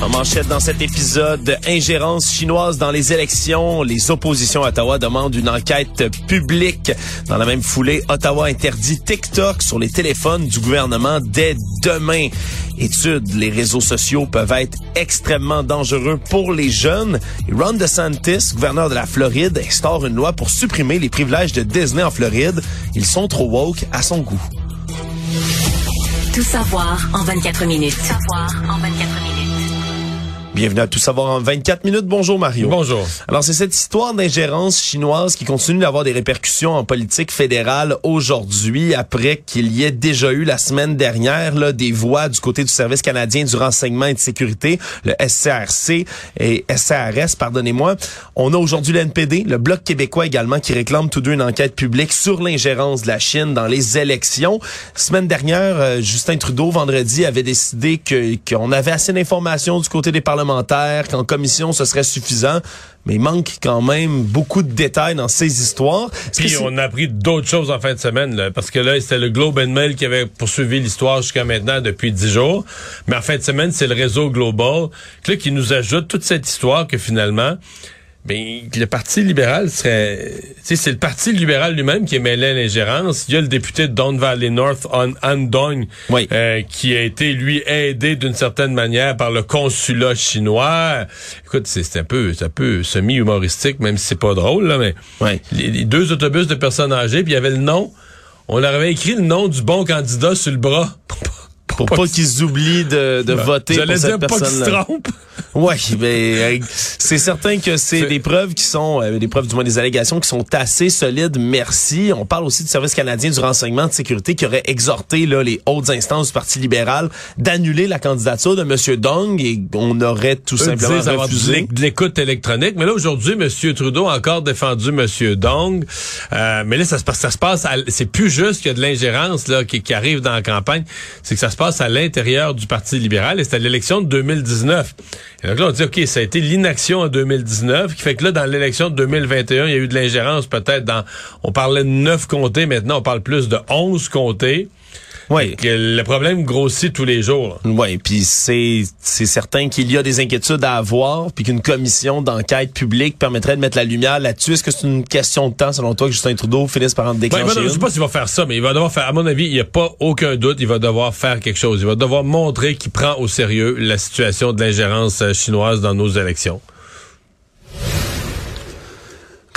En manchette dans cet épisode, ingérence chinoise dans les élections. Les oppositions à Ottawa demandent une enquête publique. Dans la même foulée, Ottawa interdit TikTok sur les téléphones du gouvernement dès demain. Étude, les réseaux sociaux peuvent être extrêmement dangereux pour les jeunes. Ron DeSantis, gouverneur de la Floride, instaure une loi pour supprimer les privilèges de Disney en Floride. Ils sont trop woke à son goût. Tout savoir en 24 minutes. Tout savoir en 24 minutes. Bienvenue à Tout savoir en 24 minutes. Bonjour Mario. Bonjour. Alors c'est cette histoire d'ingérence chinoise qui continue d'avoir des répercussions en politique fédérale aujourd'hui après qu'il y ait déjà eu la semaine dernière là, des voix du côté du Service canadien du renseignement et de sécurité, le SCRC et SCRS, pardonnez-moi. On a aujourd'hui le NPD, le Bloc québécois également qui réclame tous deux une enquête publique sur l'ingérence de la Chine dans les élections. Semaine dernière, euh, Justin Trudeau vendredi avait décidé que qu'on avait assez d'informations du côté des parlementaires qu'en commission ce serait suffisant, mais il manque quand même beaucoup de détails dans ces histoires. Puis on a appris d'autres choses en fin de semaine, là, parce que là, c'était le Globe and Mail qui avait poursuivi l'histoire jusqu'à maintenant depuis dix jours. Mais en fin de semaine, c'est le réseau Global là, qui nous ajoute toute cette histoire que finalement, ben, le Parti libéral serait... C'est le Parti libéral lui-même qui est mêlé à l'ingérence. Il y a le député de Don Valley North, Han Dong, oui. euh, qui a été, lui, aidé d'une certaine manière par le consulat chinois. Écoute, c'est un peu, un peu semi-humoristique, même si c'est pas drôle, là, mais oui. les, les deux autobus de personnes âgées, puis il y avait le nom. On leur avait écrit le nom du bon candidat sur le bras. Pour pas, qu'ils oublient de, de ben, voter pour cette dire personne pas qu'ils se trompent. Oui, mais c'est certain que c'est des preuves qui sont, euh, des preuves du moins des allégations qui sont assez solides. Merci. On parle aussi du service canadien du renseignement de sécurité qui aurait exhorté là, les hautes instances du Parti libéral d'annuler la candidature de M. Dong et on aurait tout Eux simplement refusé. de l'écoute électronique. Mais là aujourd'hui, M. Trudeau a encore défendu M. Dong. Euh, mais là, ça se passe, ça se passe. C'est plus juste qu'il y a de l'ingérence là qui, qui arrive dans la campagne. C'est que ça se passe à l'intérieur du Parti libéral et à l'élection de 2019. Et donc là, on dit, OK, ça a été l'inaction en 2019, qui fait que là, dans l'élection de 2021, il y a eu de l'ingérence peut-être dans... On parlait de neuf comtés, maintenant on parle plus de 11 comtés. Oui. Que le problème grossit tous les jours. Oui, puis c'est c'est certain qu'il y a des inquiétudes à avoir, puis qu'une commission d'enquête publique permettrait de mettre la lumière là-dessus. Est-ce que c'est une question de temps, selon toi, que Justin Trudeau finisse par en Ben, déclencher il va- je sais pas s'il va faire ça, mais il va devoir faire, à mon avis, il n'y a pas aucun doute, il va devoir faire quelque chose. Il va devoir montrer qu'il prend au sérieux la situation de l'ingérence euh, chinoise dans nos élections.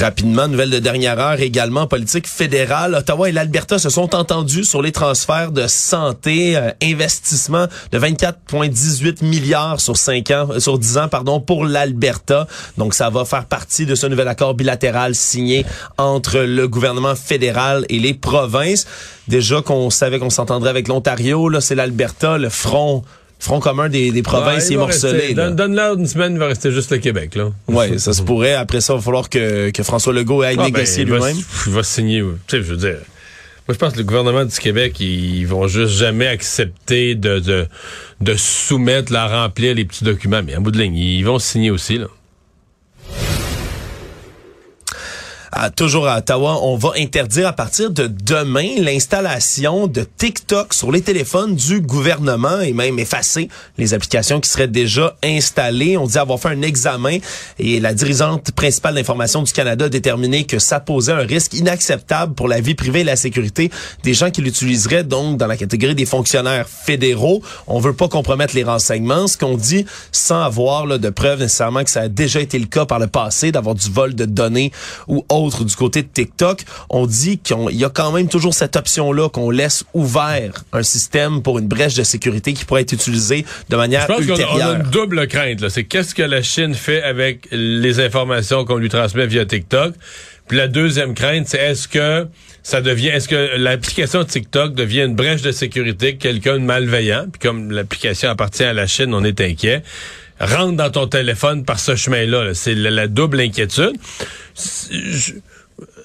Rapidement, nouvelle de dernière heure également, politique fédérale. Ottawa et l'Alberta se sont entendus sur les transferts de santé, euh, investissement de 24,18 milliards sur 5 ans, euh, sur 10 ans, pardon, pour l'Alberta. Donc, ça va faire partie de ce nouvel accord bilatéral signé entre le gouvernement fédéral et les provinces. Déjà qu'on savait qu'on s'entendrait avec l'Ontario, là, c'est l'Alberta, le front, front commun des, des provinces Ouais, est morcelé. Donne- Donne-leur une semaine, il va rester juste le Québec, là. Ouais, ça se pourrait. Après ça, il va falloir que, que François Legault aille Ah, ben, négocier lui-même. Il va signer, tu sais, je veux dire. Moi, je pense que le gouvernement du Québec, ils vont juste jamais accepter de, de, de soumettre, à remplir les petits documents. Mais en bout de ligne, ils vont signer aussi, là. À- toujours à Ottawa, on va interdire à partir de demain l'installation de TikTok sur les téléphones du gouvernement et même effacer les applications qui seraient déjà installées. On dit avoir fait un examen et la dirigeante principale d'information du Canada a déterminé que ça posait un risque inacceptable pour la vie privée et la sécurité des gens qui l'utiliseraient donc dans la catégorie des fonctionnaires fédéraux. On veut pas compromettre les renseignements, ce qu'on dit sans avoir de preuves nécessairement que ça a déjà été le cas par le passé d'avoir du vol de données ou autre du côté de TikTok. On dit qu'il y a quand même toujours cette option-là qu'on laisse ouvert un système pour une brèche de sécurité qui pourrait être utilisée de manière Je pense qu'on a, on a ultérieure. une double crainte. là. C'est qu'est-ce que la Chine fait avec les informations qu'on lui transmet via TikTok? Puis la deuxième crainte, c'est est-ce que ça devient, est-ce que l'application TikTok devient une brèche de sécurité que quelqu'un de malveillant, puis comme l'application appartient à la Chine, on est inquiet, rentre dans ton téléphone par ce chemin-là. là. C'est la, double inquiétude.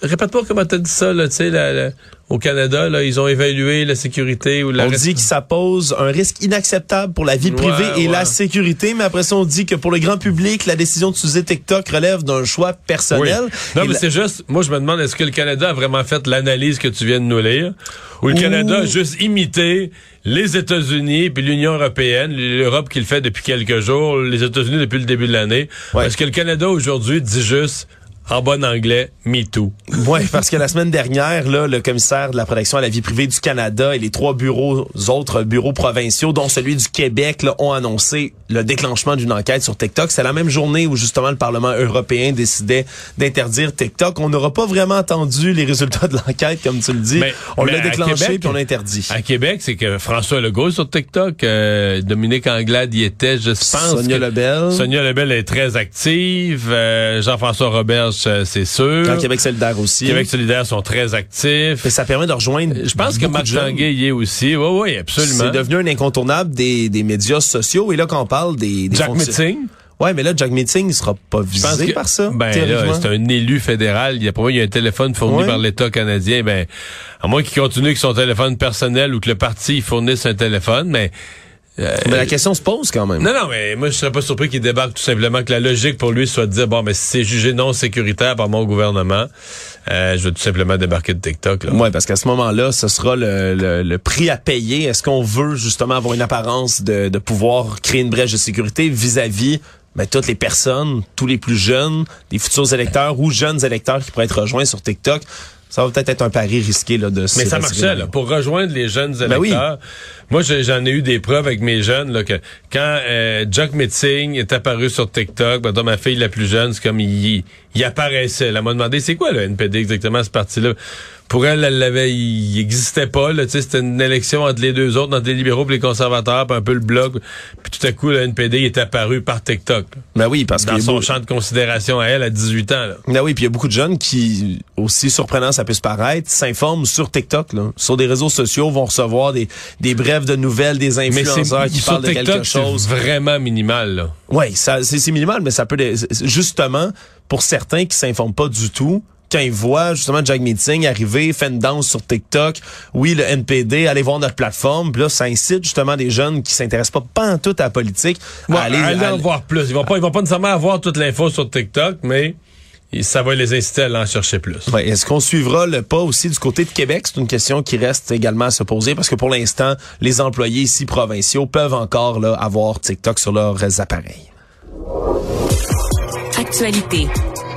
Je- répète-moi comment t'as dit ça, là, tu sais, au Canada, là, ils ont évalué la sécurité ou la On dit que ça pose un risque inacceptable pour la vie privée Ouais, et ouais. la sécurité, mais après ça, on dit que pour le grand public, la décision d'utiliser TikTok relève d'un choix Oui. personnel. Non, Et mais la- c'est juste, moi, je me demande, est-ce que le Canada a vraiment fait l'analyse que tu viens de nous lire? Ou le Ouh. Canada a juste imité les États-Unis puis l'Union européenne, l'Europe qui le fait depuis quelques jours, les États-Unis depuis le début de l'année. Ouais. Est-ce que le Canada aujourd'hui dit juste, en bon anglais, me too? Oui, parce que la semaine dernière, là, le commissaire de la protection à la vie privée du Canada et les trois bureaux, autres bureaux provinciaux, dont celui du Québec, là, ont annoncé le déclenchement d'une enquête sur TikTok. C'est la même journée où justement le Parlement européen décidait d'interdire TikTok. On n'aura pas vraiment entendu les résultats de l'enquête, comme tu le dis. Mais- on mais l'a déclenché Québec- puis on l'a interdit. À Québec, c'est que François Legault sur TikTok, euh, Dominique Anglade y était, je pense. Sonia que- Lebel. Sonia Lebel est très active. euh, Jean-François Roberge, euh, c'est sûr. Dans Québec solidaire aussi. Québec solidaire sont très actifs. Et ça permet de rejoindre. Je pense que Marc. Tanguay y est aussi. Oui, oui, absolument. C'est devenu un incontournable des, des médias sociaux. Et là, quand on parle des, des Jack Meeting? Ouais, mais là, Jack Meeting, il sera pas visé que- par ça. Ben c'est un élu fédéral. Il y a pour moi, il y a un téléphone fourni Ouais. par l'État canadien. Ben, à moins qu'il continue avec son téléphone personnel ou que le parti fournisse un téléphone, mais euh, Mais la question se pose quand même. Non, non, mais moi, je serais pas surpris qu'il débarque tout simplement que la logique pour lui soit de dire, bon, mais si c'est jugé non sécuritaire par mon gouvernement, euh, je vais tout simplement débarquer de TikTok. Là. Ouais, parce qu'à ce moment-là, ce sera le, le- le prix à payer. Est-ce qu'on veut justement avoir une apparence de, de pouvoir créer une brèche de sécurité vis-à-vis ben, toutes les personnes, tous les plus jeunes, des futurs électeurs ou jeunes électeurs qui pourraient être rejoints sur TikTok? Ça va peut-être être un pari risqué là, de Mais ça marchait, là. Pour rejoindre les jeunes Ben oui. électeurs. Moi, j'en ai eu des preuves avec mes jeunes, là, que quand euh, Jack Metzing est apparu sur TikTok, ben, dans ma fille la plus jeune, c'est comme il, il apparaissait. Elle m'a demandé, c'est quoi le NPD exactement, ce parti-là? Pour elle, elle l'avait, il existait pas, là, tu sais, c'était une élection entre les deux autres, entre les libéraux et les conservateurs, puis un peu le bloc. Puis tout à coup, le NPD est apparu par TikTok. là. Ben oui, parce Dans que son champ de considération à elle, à 18 ans, là. Ben oui, puis il y a beaucoup de jeunes qui, aussi surprenant ça peut se paraître, s'informent sur TikTok, là, sur des réseaux sociaux, vont recevoir des, des brèves de nouvelles, des Mais c'est, influenceurs qui sur parlent de quelque chose. vraiment minimal, là. Oui, ça c'est c'est minimal, mais ça peut justement pour certains qui s'informent pas du tout. Quand ils voient justement Jack Meeting arriver, fait une danse sur TikTok, oui, le NPD, allez voir notre plateforme, puis là, ça incite justement des jeunes qui s'intéressent pas pas en tout à la politique Ouais, à aller, à- en voir plus. Ils vont pas, ils vont pas nécessairement avoir toute l'info sur TikTok, mais ça va les inciter à aller en chercher plus. Ouais, Est-ce qu'on suivra le pas aussi du côté de Québec? C'est une question qui reste également à se poser parce que pour l'instant, les employés ici provinciaux peuvent encore là, avoir TikTok sur leurs appareils. Actualité.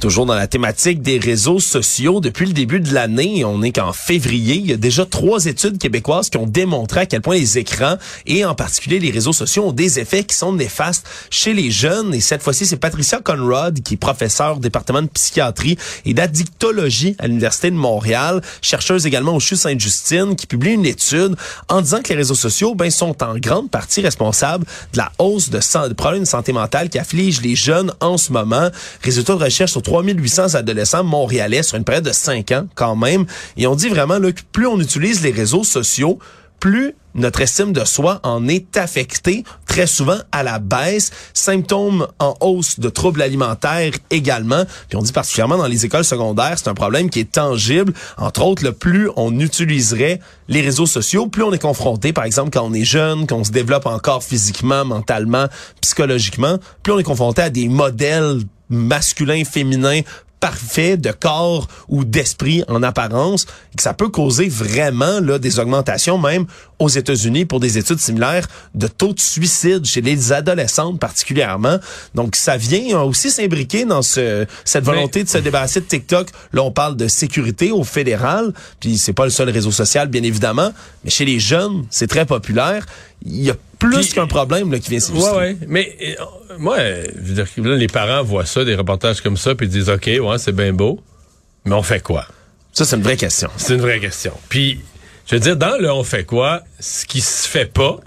Toujours dans la thématique des réseaux sociaux, depuis le début de l'année, on est qu'en février, il y a déjà trois études québécoises qui ont démontré à quel point les écrans et en particulier les réseaux sociaux ont des effets qui sont néfastes chez les jeunes. Et cette fois-ci, c'est Patricia Conrad, qui est professeure au département de psychiatrie et d'addictologie à l'Université de Montréal, chercheuse également au CHU Sainte-Justine, qui publie une étude en disant que les réseaux sociaux ben, sont en grande partie responsables de la hausse de, problèmes de santé mentale qui affligent les jeunes en ce moment. Résultat de recherche sur 3800 adolescents montréalais sur une période de 5 ans quand même. Et on dit vraiment là, que plus on utilise les réseaux sociaux, plus notre estime de soi en est affectée, très souvent à la baisse. Symptômes en hausse de troubles alimentaires également. Puis on dit particulièrement dans les écoles secondaires, c'est un problème qui est tangible. Entre autres, le plus on utiliserait les réseaux sociaux, plus on est confronté, par exemple, quand on est jeune, qu'on se développe encore physiquement, mentalement, psychologiquement, plus on est confronté à des modèles masculins, féminins, parfaits de corps ou d'esprit en apparence, et que ça peut causer vraiment là, des augmentations même aux États-Unis pour des études similaires de taux de suicide chez les adolescentes particulièrement. Donc ça vient aussi s'imbriquer dans ce, cette volonté de se débarrasser de TikTok. Là on parle de sécurité au fédéral, puis c'est pas le seul réseau social bien évidemment, mais chez les jeunes c'est très populaire. Il y a plus qu'un problème là, qui vient s'illustrer. Ouais, ouais. Mais euh, moi, je veux dire, là, les parents voient ça, des reportages comme ça, puis ils disent, OK, ouais, c'est bien beau, mais on fait quoi? Ça c'est une vraie question. C'est une vraie question. Puis, je veux dire, dans le on fait quoi, ce qui se fait pas,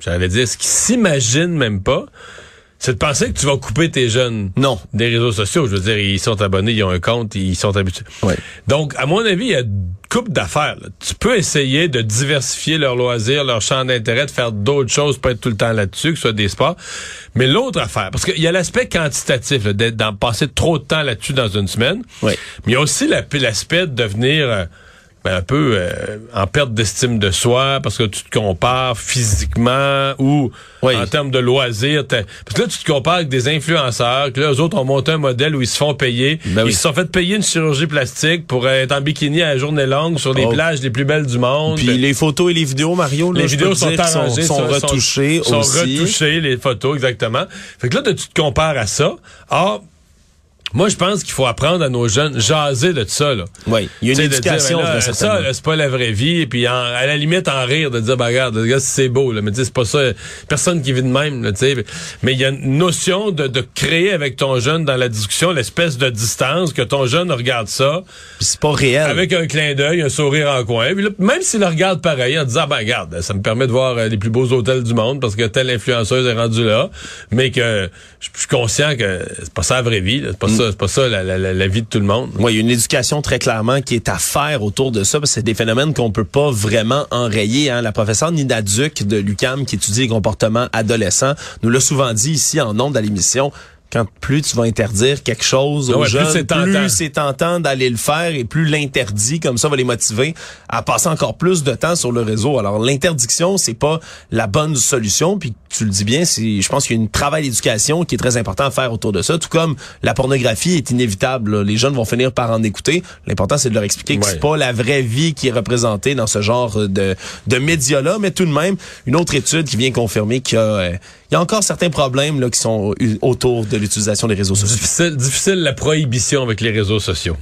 j'allais dire, ce qui s'imagine même pas, c'est de penser que tu vas couper tes jeunes Non. des réseaux sociaux. Je veux dire, ils sont abonnés, ils ont un compte, ils sont habitués. Ouais. Donc, à mon avis, il y a une couple d'affaires. Tu peux essayer de diversifier leurs loisirs, leur champ d'intérêt, de faire d'autres choses, pas être tout le temps là-dessus, que ce soit des sports. Mais l'autre affaire, parce qu'il y a l'aspect quantitatif, d'en passer trop de temps là-dessus dans une semaine. Ouais. Mais il y a aussi la- l'aspect de devenir euh, un peu euh, en perte d'estime de soi parce que tu te compares physiquement ou Oui. en termes de loisirs. Parce que là, tu te compares avec des influenceurs, que là, eux autres ont monté un modèle où ils se font payer. Ben oui. Ils se sont fait payer une chirurgie plastique pour être en bikini à la journée longue sur les Oh. plages les plus belles du monde. Puis les photos et les vidéos, Mario, là, les vidéos sont arrangées, sont, sont retouchées sont aussi. retouchées, les photos, exactement. Fait que là, tu te compares à ça. Or, moi, je pense qu'il faut apprendre à nos jeunes jaser de ça, là. Oui, il y a une dire, éducation, ben là, ça, c'est pas la vraie vie. Et puis, en- à la limite, en rire, de dire, bah, regarde, c'est beau, là. Mais c'est pas ça. Personne qui vit de même, là, tu sais. Mais il y a une notion de, de créer avec ton jeune dans la discussion l'espèce de distance, que ton jeune regarde ça, Puis c'est pas réel. avec un clin d'œil, un sourire en coin. Puis là, même s'il le regarde pareil, en disant, ben, regarde, ça me permet de voir euh, les plus beaux hôtels du monde parce que telle influenceuse est rendue là. Mais que, je suis conscient que c'est pas ça la vraie vie, là. C'est pas ça, c'est pas ça la, la- la- la vie de tout le monde. Oui, il y a une éducation très clairement qui est à faire autour de ça, parce que c'est des phénomènes qu'on peut pas vraiment enrayer. Hein. La professeure Nina Duc de l'UCAM, qui étudie les comportements adolescents, nous l'a souvent dit ici en nombre à l'émission. Quand plus tu vas interdire quelque chose aux ouais, plus jeunes, c'est tentant. plus c'est tentant d'aller le faire et plus l'interdit, comme ça, va les motiver à passer encore plus de temps sur le réseau. Alors, l'interdiction, c'est pas la bonne solution. Puis, tu le dis bien, c'est, je pense qu'il y a un travail d'éducation qui est très important à faire autour de ça. Tout comme la pornographie est inévitable. là. Les jeunes vont finir par en écouter. L'important, c'est de leur expliquer que c'est pas la vraie vie qui est représentée dans ce genre de, de médias-là. Mais tout de même, une autre étude qui vient confirmer qu'il y a, euh, il y a encore certains problèmes là, qui sont euh, autour de l'utilisation des réseaux sociaux. Difficile, difficile la prohibition avec les réseaux sociaux.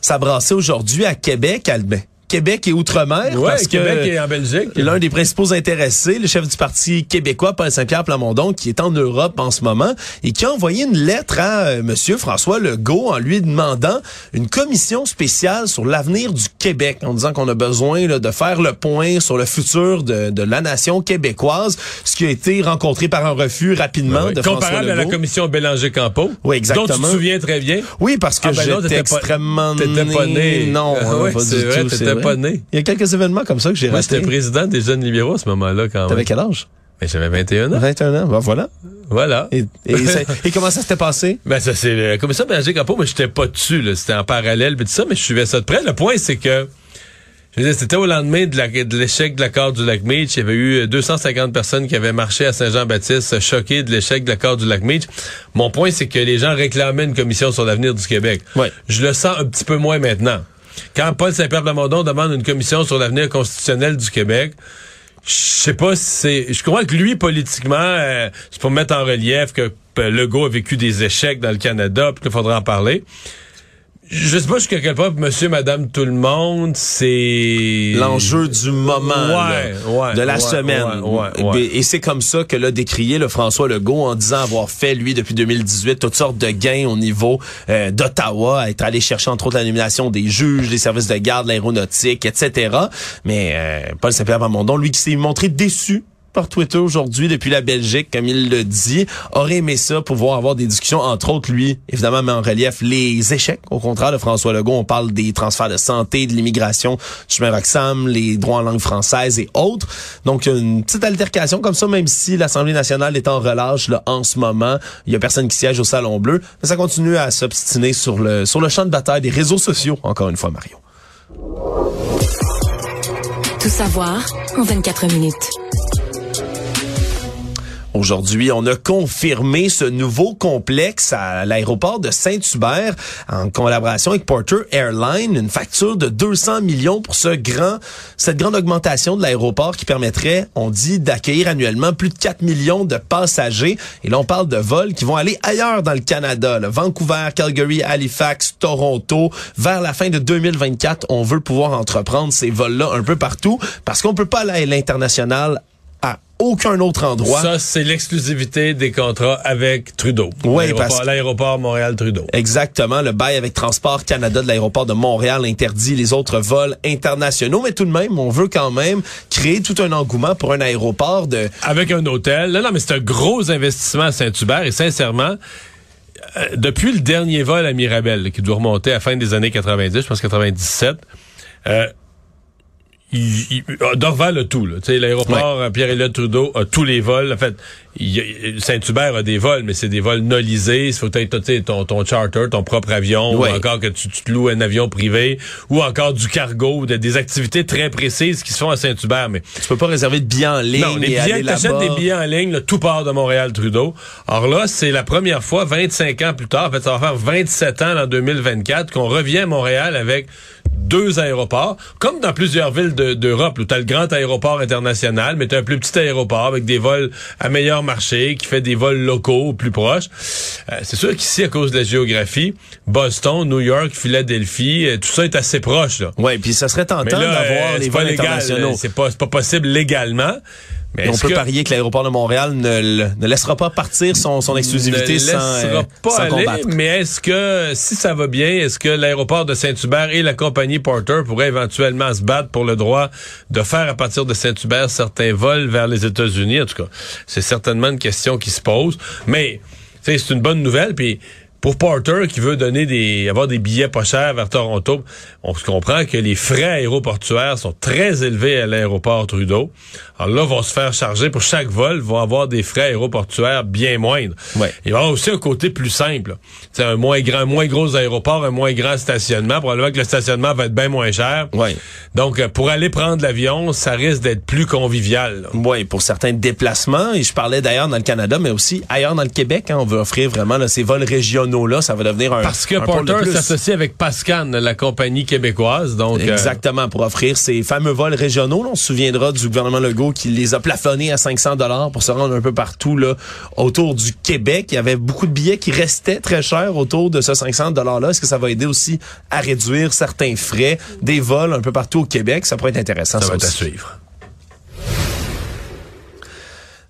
Ça a brassé aujourd'hui à Québec, Albin. Québec et Outre-mer. Ouais, parce Québec que et en Belgique. L'un des principaux intéressés, le chef du Parti québécois, Paul Saint-Pierre Plamondon, qui est en Europe en ce moment et qui a envoyé une lettre à euh, Monsieur François Legault en lui demandant une commission spéciale sur l'avenir du Québec, en disant qu'on a besoin là, de faire le point sur le futur de, de la nation québécoise, ce qui a été rencontré par un refus rapidement oui. de François Comparable à la Legault. commission Bélanger-Campo. Oui, exactement. Dont tu te souviens très bien. Oui, parce que Ah, ben j'étais extrêmement t'étais pas né. Non, Ah pas du vrai, tout. Pas né. Il y a quelques événements comme ça que j'ai Moi, j'étais président des jeunes libéraux à ce moment-là, quand même. T'avais quel âge? Mais j'avais 21 ans. 21 ans. Ben voilà. Voilà. Et, et, ça- et comment ça s'était passé? Ben ça c'est le commission Bélanger-Campo, mais j'étais pas dessus, là. C'était en parallèle, puis tout ça, mais je suivais ça de près. Le point, c'est que je veux dire, c'était au lendemain de la- de l'échec de l'accord du lac Meach. Il y avait eu 250 personnes qui avaient marché à Saint-Jean-Baptiste, choquées de l'échec de l'accord du lac Meach. Mon point, c'est que les gens réclamaient une commission sur l'avenir du Québec. Ouais. Je le sens un petit peu moins maintenant. Quand Paul Saint-Pierre Plamondon demande une commission sur l'avenir constitutionnel du Québec, je sais pas si c'est. Je crois que lui, politiquement, euh, c'est pour mettre en relief que euh, Legault a vécu des échecs dans le Canada, puis qu'il faudra en parler. Je sais pas jusqu'à quel point monsieur, madame, tout le monde, c'est... L'enjeu du moment, Ouais, là, ouais, de la ouais, semaine. ouais, ouais, ouais. Et c'est comme ça que l'a décrié le François Legault en disant avoir fait, lui, depuis 2018, toutes sortes de gains au niveau euh, d'Ottawa, être allé chercher, entre autres, la nomination des juges, des services de garde, l'aéronautique, etc. Mais euh, Paul Saint-Pierre Plamondon, lui, qui s'est montré déçu par Twitter aujourd'hui depuis la Belgique, comme il le dit, aurait aimé ça, pouvoir avoir des discussions, entre autres, lui, évidemment, met en relief les échecs. Au contraire de François Legault, on parle des transferts de santé, de l'immigration, du chemin Roxham, les droits en langue française et autres. Donc, une petite altercation comme ça, même si l'Assemblée nationale est en relâche là, en ce moment. Il y a personne qui siège au Salon Bleu. Mais ça continue à s'obstiner sur le, sur le champ de bataille des réseaux sociaux, encore une fois, Mario. Tout savoir en 24 minutes. Aujourd'hui, on a confirmé ce nouveau complexe à l'aéroport de Saint-Hubert en collaboration avec Porter Airlines, une facture de 200 millions pour ce grand, cette grande augmentation de l'aéroport qui permettrait, on dit, d'accueillir annuellement plus de 4 millions de passagers. Et là, on parle de vols qui vont aller ailleurs dans le Canada, Vancouver, Calgary, Halifax, Toronto. Vers la fin de 2024, on veut pouvoir entreprendre ces vols-là un peu partout parce qu'on peut pas aller à l'international aucun autre endroit. Ça, c'est l'exclusivité des contrats avec Trudeau. Oui, parce que- L'aéroport Montréal-Trudeau. Exactement. Le bail avec Transport Canada de l'aéroport de Montréal interdit les autres vols internationaux, mais tout de même, on veut quand même créer tout un engouement pour un aéroport de... Avec un hôtel. Non, non, mais c'est un gros investissement à Saint-Hubert et sincèrement, euh, depuis le dernier vol à Mirabel, qui doit remonter à la fin des années 90, je pense 97, euh, il, il- euh, Dorval a tout. là. Tu sais, L'aéroport euh, Pierre-Éliott Trudeau a tous les vols. En fait, il Saint-Hubert a des vols, mais c'est des vols nolisés. Il faut que tu ton, ton charter, ton propre avion, Ouais. ou encore que tu, tu te loues un avion privé, ou encore du cargo, de- des activités très précises qui se font à Saint-Hubert. Mais Tu peux pas réserver de billets en ligne non, les et aller billets, t'achètes des billets en ligne, là, tout part de Montréal-Trudeau. Alors là, c'est la première fois, 25 ans plus tard, en fait, ça va faire 27 ans en 2024, qu'on revient à Montréal avec deux aéroports, comme dans plusieurs villes de- d'Europe, où tu as le grand aéroport international, mais tu as un plus petit aéroport avec des vols à meilleur marché, qui fait des vols locaux plus proches. Euh, c'est sûr qu'ici, à cause de la géographie, Boston, New York, Philadelphie, euh, tout ça est assez proche. Là. Ouais, puis ça serait tentant d'avoir euh, les vols internationaux. euh, c'est pas, c'est pas possible légalement. Mais Et on peut que- parier que l'aéroport de Montréal ne, ne laissera pas partir son, son exclusivité ne sans, laissera euh, pas sans aller, combattre. mais est-ce que, si ça va bien, est-ce que l'aéroport de Saint-Hubert et la compagnie Porter pourraient éventuellement se battre pour le droit de faire à partir de Saint-Hubert certains vols vers les États-Unis? En tout cas, c'est certainement une question qui se pose. Mais, c'est une bonne nouvelle, puis pour Porter qui veut donner des avoir des billets pas chers vers Toronto, on se comprend que les frais aéroportuaires sont très élevés à l'aéroport Trudeau. Alors là, vont se faire charger pour chaque vol, vont avoir des frais aéroportuaires bien moindres. Ouais. Il va y avoir aussi un côté plus simple. C'est un moins grand, moins gros aéroport, un moins grand stationnement. Probablement que le stationnement va être bien moins cher. Ouais. Donc, euh, pour aller prendre l'avion, ça risque d'être plus convivial. Oui, pour certains déplacements. Et je parlais d'ailleurs dans le Canada, mais aussi ailleurs dans le Québec. hein, on veut offrir vraiment là, ces vols Ça va devenir un Parce que un Porter s'associe avec Pascan, la compagnie québécoise. Donc, euh, Exactement, pour offrir ces fameux vols régionaux. là. on se souviendra du gouvernement Legault qui les a plafonnés à 500 dollars pour se rendre un peu partout là autour du Québec. Il y avait beaucoup de billets qui restaient très chers autour de ce 500 dollars-là. Est-ce que ça va aider aussi à réduire certains frais des vols un peu partout au Québec? Ça pourrait être intéressant. ça ça va être à suivre.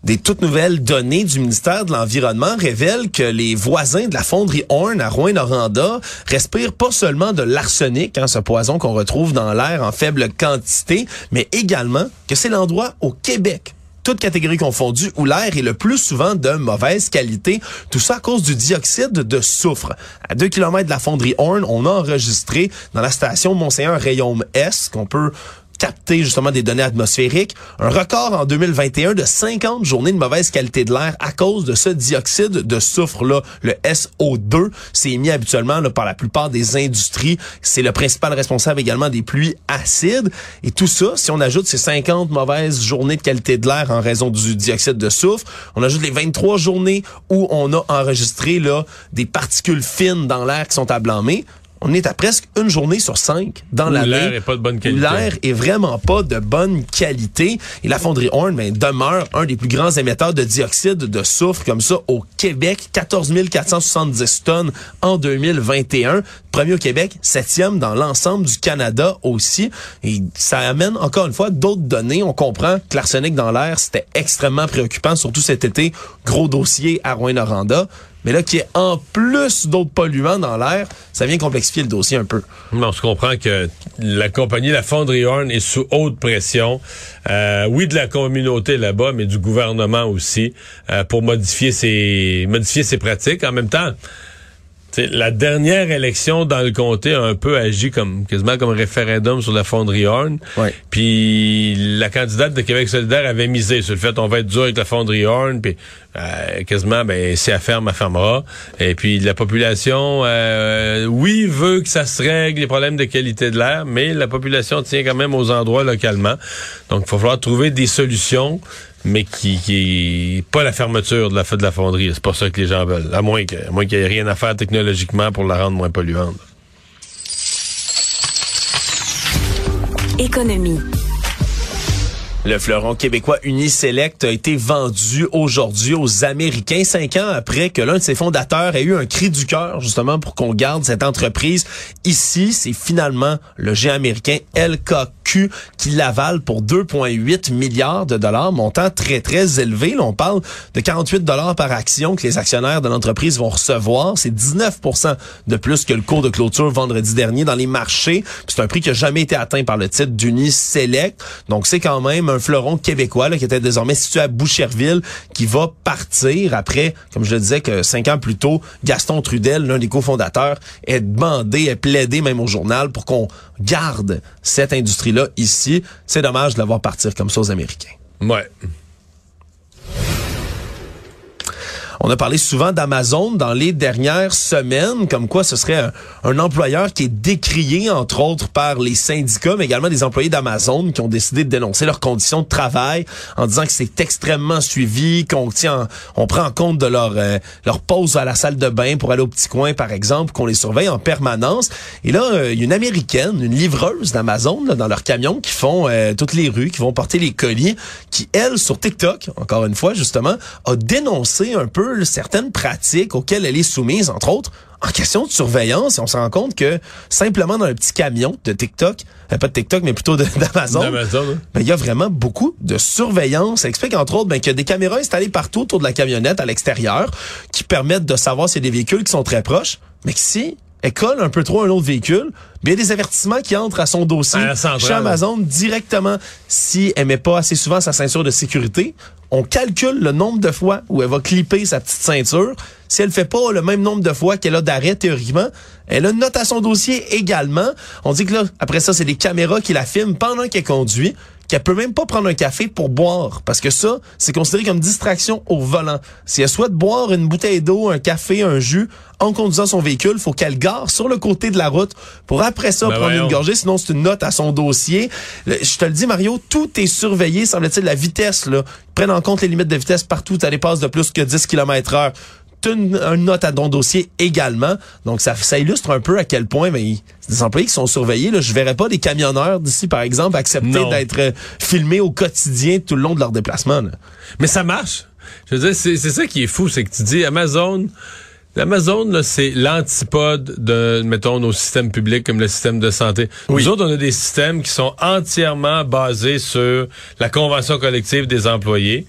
Des toutes nouvelles données du ministère de l'Environnement révèlent que les voisins de la fonderie Horn à Rouen-Noranda respirent pas seulement de l'arsenic, hein, ce poison qu'on retrouve dans l'air en faible quantité, mais également que c'est l'endroit au Québec toutes catégories confondues, où l'air est le plus souvent de mauvaise qualité. Tout ça à cause du dioxyde de soufre. À 2 km de la fonderie Horn, on a enregistré dans la station Mont-Saint-Anne un rayonne S qu'on peut capter justement des données atmosphériques. Un record en 2021 de 50 journées de mauvaise qualité de l'air à cause de ce dioxyde de soufre-là, le SO2. C'est émis habituellement par la plupart des industries. C'est le principal responsable également des pluies acides. Et tout ça, si on ajoute ces 50 mauvaises journées de qualité de l'air en raison du dioxyde de soufre, on ajoute les 23 journées où on a enregistré là, des particules fines dans l'air qui sont à blâmer. On est à presque une journée sur cinq dans l'année. l'air est pas de bonne qualité. L'air est vraiment pas de bonne qualité. Et la fonderie Horn ben, demeure un des plus grands émetteurs de dioxyde de soufre comme ça au Québec. 14 470 tonnes en 2021. Premier au Québec, septième dans l'ensemble du Canada aussi. Et ça amène encore une fois d'autres données. On comprend que l'arsenic dans l'air, c'était extrêmement préoccupant, surtout cet été. Gros dossier à Rouen-Noranda. Mais là, qu'il y ait en plus d'autres polluants dans l'air, ça vient complexifier le dossier un peu. Non, je comprends que la compagnie, la fonderie Horn, est sous haute pression. Euh, oui, de la communauté là-bas, mais du gouvernement aussi, euh, pour modifier ses, modifier ses pratiques. En même temps, la dernière élection dans le comté a un peu agi comme quasiment comme un référendum sur la fonderie Horn. Puis la candidate de Québec solidaire avait misé sur le fait on va être dur avec la fonderie Horn. Puis euh, quasiment, ben si elle ferme, elle fermera. Et puis la population, euh, oui, veut que ça se règle les problèmes de qualité de l'air, mais la population tient quand même aux endroits localement. Donc il va falloir trouver des solutions mais qui, qui pas la fermeture de la de la fonderie. C'est pas ça que les gens veulent. À moins que, à moins qu'il n'y ait rien à faire technologiquement pour la rendre moins polluante. Économie. Le fleuron québécois Uniselect a été vendu aujourd'hui aux Américains cinq ans après que l'un de ses fondateurs ait eu un cri du cœur justement pour qu'on garde cette entreprise ici. C'est finalement le géant américain LKQ Qui l'avalent pour 2,8 milliards de dollars, montant très, très élevé. On parle de 48 dollars par action que les actionnaires de l'entreprise vont recevoir. C'est 19 de plus que le cours de clôture vendredi dernier dans les marchés. C'est un prix qui n'a jamais été atteint par le titre d'Uni Select. Donc, c'est quand même un fleuron québécois qui était désormais situé à Boucherville qui va partir après, comme je le disais, que cinq ans plus tôt, Gaston Trudel, l'un des cofondateurs, est demandé, est plaidé même au journal pour qu'on garde cette industrie-là ici. C'est dommage de la voir partir comme ça aux Américains. Ouais. On a parlé souvent d'Amazon dans les dernières semaines, comme quoi ce serait un, employeur qui est décrié, entre autres, par les syndicats, mais également des employés d'Amazon qui ont décidé de dénoncer leurs conditions de travail en disant que c'est extrêmement suivi, qu'on tient, on prend en compte de leur, euh, leur pause à la salle de bain pour aller au petit coin, par exemple, qu'on les surveille en permanence. Et là, euh, il y a une américaine, une livreuse d'Amazon dans leur camion qui font euh, toutes les rues, qui vont porter les colis, qui, elle, sur TikTok, encore une fois, justement, a dénoncé un peu certaines pratiques auxquelles elle est soumise, entre autres, en question de surveillance. Et on se rend compte que simplement dans un petit camion de TikTok, euh, pas de TikTok, mais plutôt d'Amazon, hein. ben, il y a vraiment beaucoup de surveillance. Ça explique entre autres ben, qu'il y a des caméras installées partout autour de la camionnette à l'extérieur qui permettent de savoir si y a des véhicules qui sont très proches, mais que si elle colle un peu trop un autre véhicule, bien, il y a des avertissements qui entrent à son dossier chez Amazon directement si elle met pas assez souvent sa ceinture de sécurité on calcule le nombre de fois où elle va clipper sa petite ceinture. Si elle fait pas le même nombre de fois qu'elle a d'arrêt théoriquement, elle a une note à son dossier également. On dit que là, après ça, c'est des caméras qui la filment pendant qu'elle conduit qu'elle peut même pas prendre un café pour boire parce que ça, c'est considéré comme distraction au volant. Si elle souhaite boire une bouteille d'eau, un café, un jus en conduisant son véhicule, faut qu'elle gare sur le côté de la route pour après ça Ben prendre voyons. une gorgée, sinon c'est une note à son dossier. Je te le dis Mario, tout est surveillé, semble-t-il la vitesse là, Ils prennent en compte les limites de vitesse partout, tu dépasses de plus que 10 km/h. T'as une, une note à ton dossier également. Donc, ça, ça illustre un peu à quel point mais, c'est des employés qui sont surveillés. Là. Je verrais pas des camionneurs d'ici, par exemple, accepter d'être euh, filmés au quotidien tout le long de leur déplacement. là. Mais ça marche. Je veux dire, c'est c'est ça qui est fou, c'est que tu dis Amazon. Amazon, là, c'est l'antipode de, mettons, nos systèmes publics comme le système de santé. Oui. Nous autres, on a des systèmes qui sont entièrement basés sur la convention collective des employés,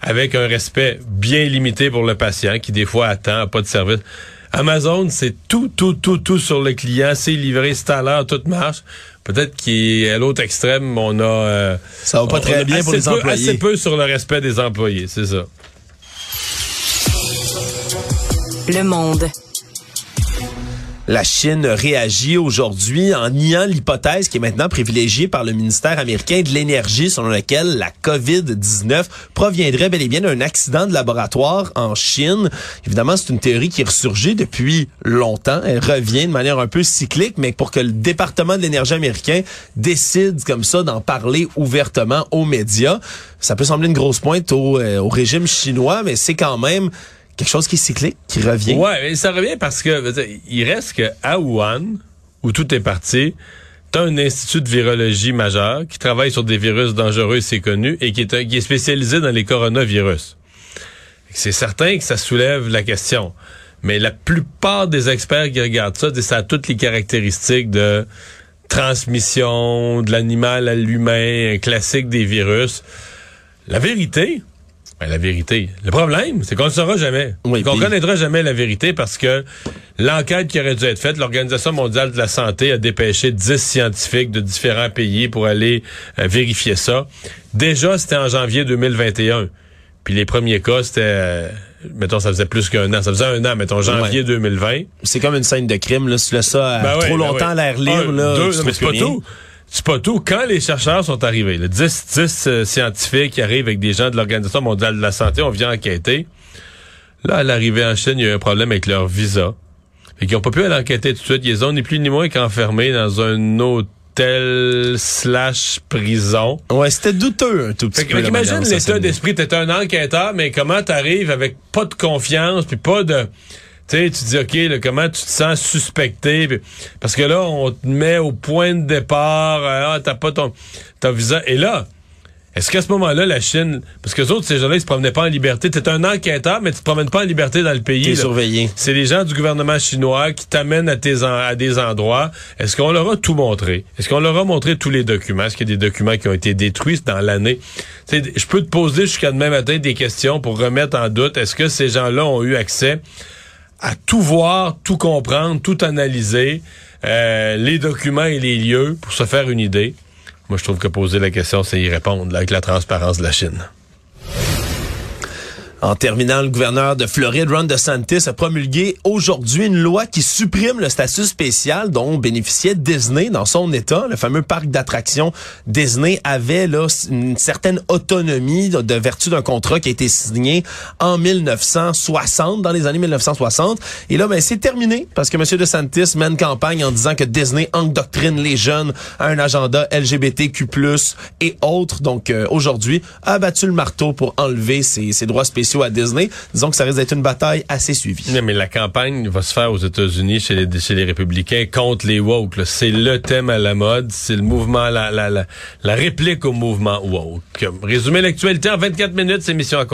avec un respect bien limité pour le patient, qui des fois attend, a pas de service. Amazon, c'est tout, tout, tout, tout sur le client, c'est livré, c'est à l'heure, tout marche. Peut-être qu'à l'autre extrême, on a... euh, Ça va pas très bien pour les peu- employés. Assez peu sur le respect des employés, c'est ça. Le monde. La Chine réagit aujourd'hui en niant l'hypothèse qui est maintenant privilégiée par le ministère américain de l'énergie selon laquelle la COVID-19 proviendrait bel et bien d'un accident de laboratoire en Chine. Évidemment, c'est une théorie qui est ressurgie depuis longtemps. Elle revient de manière un peu cyclique, mais pour que le département de l'énergie américain décide comme ça d'en parler ouvertement aux médias, ça peut sembler une grosse pointe au, euh, au régime chinois, mais c'est quand même quelque chose qui est cyclique, qui revient. Ouais, mais ça revient parce que il reste que à Wuhan, où tout est parti, t'as un institut de virologie majeur qui travaille sur des virus dangereux, c'est connu, et qui est, un- qui est spécialisé dans les coronavirus. C'est certain que ça soulève la question. Mais la plupart des experts qui regardent ça, ça a toutes les caractéristiques de transmission de l'animal à l'humain, un classique des virus. La vérité, ben, la vérité. Le problème, c'est qu'on ne saura jamais. Oui, qu'on puis- connaîtra jamais la vérité parce que l'enquête qui aurait dû être faite, l'Organisation mondiale de la santé a dépêché 10 scientifiques de différents pays pour aller euh, vérifier ça. Déjà, c'était en janvier 2021. Puis les premiers cas, c'était, euh, mettons, ça faisait plus qu'un an. Ça faisait un an, mettons, janvier Ouais. 2020. C'est comme une scène de crime, là. Si tu laisses ça à Ben trop ben longtemps à l'air libre, là. deux, mais c'est pas rien. tout. C'est pas tout. Quand les chercheurs sont arrivés, là, 10, 10 euh, scientifiques qui arrivent avec des gens de l'Organisation mondiale de la santé, on vient enquêter. Là, à l'arrivée en Chine, il y a eu un problème avec leur visa. Et qu'ils n'ont pas pu aller enquêter tout de suite. Ils ont ni plus ni moins qu'enfermés dans un hôtel slash prison. Ouais, c'était douteux un tout petit Fait peu. fait l'état d'esprit. T'es un enquêteur, mais comment t'arrives avec pas de confiance, puis pas de... Tu sais, tu dis, OK, là, comment tu te sens suspecté? puis- parce que là, on te met au point de départ, euh, ah, t'as pas ton, ton visa. Et là, Est-ce qu'à ce, moment-là, la Chine, parce que les autres, ces gens-là, ils se promenaient pas en liberté. T'es un enquêteur, mais tu te promènes pas en liberté dans le pays. T'es surveillé. C'est les gens du gouvernement chinois qui t'amènent à, tes en- à des endroits. Est-ce qu'on leur a tout montré? Est-ce qu'on leur a montré tous les documents? Est-ce qu'il y a des documents qui ont été détruits dans l'année? Je peux te poser jusqu'à demain matin des questions pour remettre en doute. Est-ce que ces gens-là ont eu accès à tout voir, tout comprendre, tout analyser, euh, les documents et les lieux pour se faire une idée? Moi, je trouve que poser la question, c'est y répondre avec la transparence de la Chine. En terminant, le gouverneur de Floride, Ron DeSantis, a promulgué aujourd'hui une loi qui supprime le statut spécial dont bénéficiait Disney dans son État. Le fameux parc d'attractions Disney avait là une certaine autonomie de, vertu d'un contrat qui a été signé en 1960, dans les années 1960. Et là, ben, c'est terminé parce que M. DeSantis mène campagne en disant que Disney endoctrine les jeunes à un agenda LGBTQ+, et autres. Donc, euh, aujourd'hui, a battu le marteau pour enlever ces, ces droits spéciaux à Disney. Disons que ça risque d'être une bataille assez suivie. Non, mais la campagne va se faire aux États-Unis chez les, chez les républicains contre les woke. C'est le thème à la mode. C'est le mouvement, la, la, la, la réplique au mouvement woke. Résumer l'actualité en 24 minutes, c'est mission à